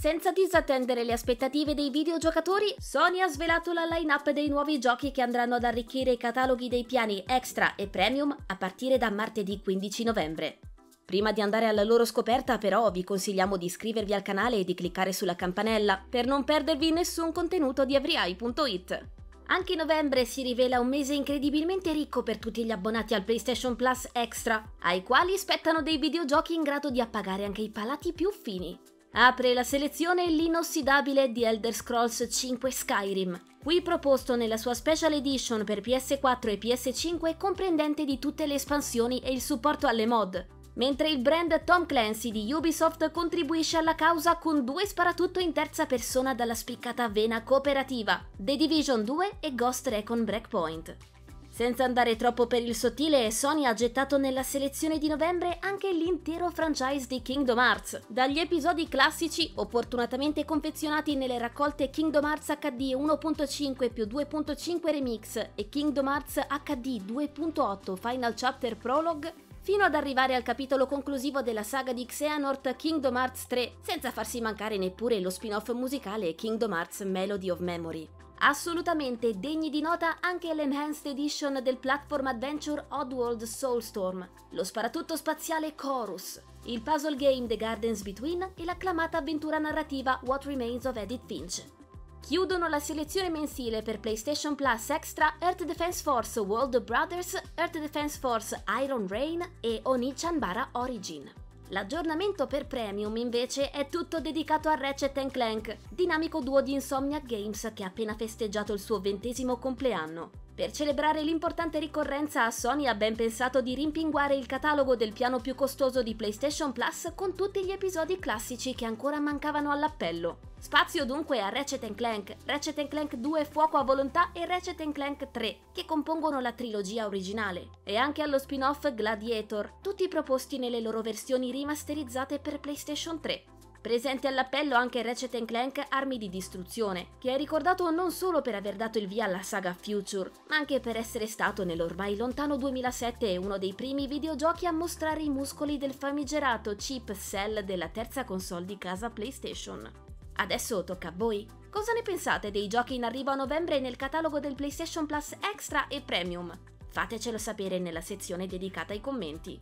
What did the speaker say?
Senza disattendere le aspettative dei videogiocatori, Sony ha svelato la line-up dei nuovi giochi che andranno ad arricchire i cataloghi dei piani Extra e Premium a partire da martedì 15 novembre. Prima di andare alla loro scoperta, però, vi consigliamo di iscrivervi al canale e di cliccare sulla campanella per non perdervi nessun contenuto di everyeye.it. Anche novembre si rivela un mese incredibilmente ricco per tutti gli abbonati al PlayStation Plus Extra, ai quali spettano dei videogiochi in grado di appagare anche i palati più fini. Apre la selezione l'inossidabile The Elder Scrolls 5 Skyrim, qui proposto nella sua Special Edition per PS4 e PS5 comprendente di tutte le espansioni e il supporto alle mod, mentre il brand Tom Clancy di Ubisoft contribuisce alla causa con due sparatutto in terza persona dalla spiccata vena cooperativa, The Division 2 e Ghost Recon Breakpoint. Senza andare troppo per il sottile, Sony ha gettato nella selezione di novembre anche l'intero franchise di Kingdom Hearts, dagli episodi classici opportunatamente confezionati nelle raccolte Kingdom Hearts HD 1.5 più 2.5 Remix e Kingdom Hearts HD 2.8 Final Chapter Prologue fino ad arrivare al capitolo conclusivo della saga di Xehanort Kingdom Hearts 3, senza farsi mancare neppure lo spin-off musicale Kingdom Hearts Melody of Memory. Assolutamente degni di nota anche l'Enhanced Edition del platform adventure Oddworld Soulstorm, lo sparatutto spaziale Chorus, il puzzle game The Gardens Between e l'acclamata avventura narrativa What Remains of Edith Finch. Chiudono la selezione mensile per PlayStation Plus Extra Earth Defense Force World Brothers, Earth Defense Force Iron Rain e Oni-Chanbara Origin. L'aggiornamento per Premium invece è tutto dedicato a Ratchet Clank, dinamico duo di Insomniac Games che ha appena festeggiato il suo ventesimo compleanno. Per celebrare l'importante ricorrenza, Sony ha ben pensato di rimpinguare il catalogo del piano più costoso di PlayStation Plus con tutti gli episodi classici che ancora mancavano all'appello. Spazio dunque a Ratchet Clank, Ratchet Clank 2 Fuoco a Volontà e Ratchet Clank 3, che compongono la trilogia originale, e anche allo spin-off Gladiator, tutti proposti nelle loro versioni rimasterizzate per PlayStation 3. Presente all'appello anche Ratchet Clank Armi di Distruzione, che è ricordato non solo per aver dato il via alla saga Future, ma anche per essere stato nell'ormai lontano 2007 uno dei primi videogiochi a mostrare i muscoli del famigerato chip Cell della terza console di casa PlayStation. Adesso tocca a voi. Cosa ne pensate dei giochi in arrivo a novembre nel catalogo del PlayStation Plus Extra e Premium? Fatecelo sapere nella sezione dedicata ai commenti.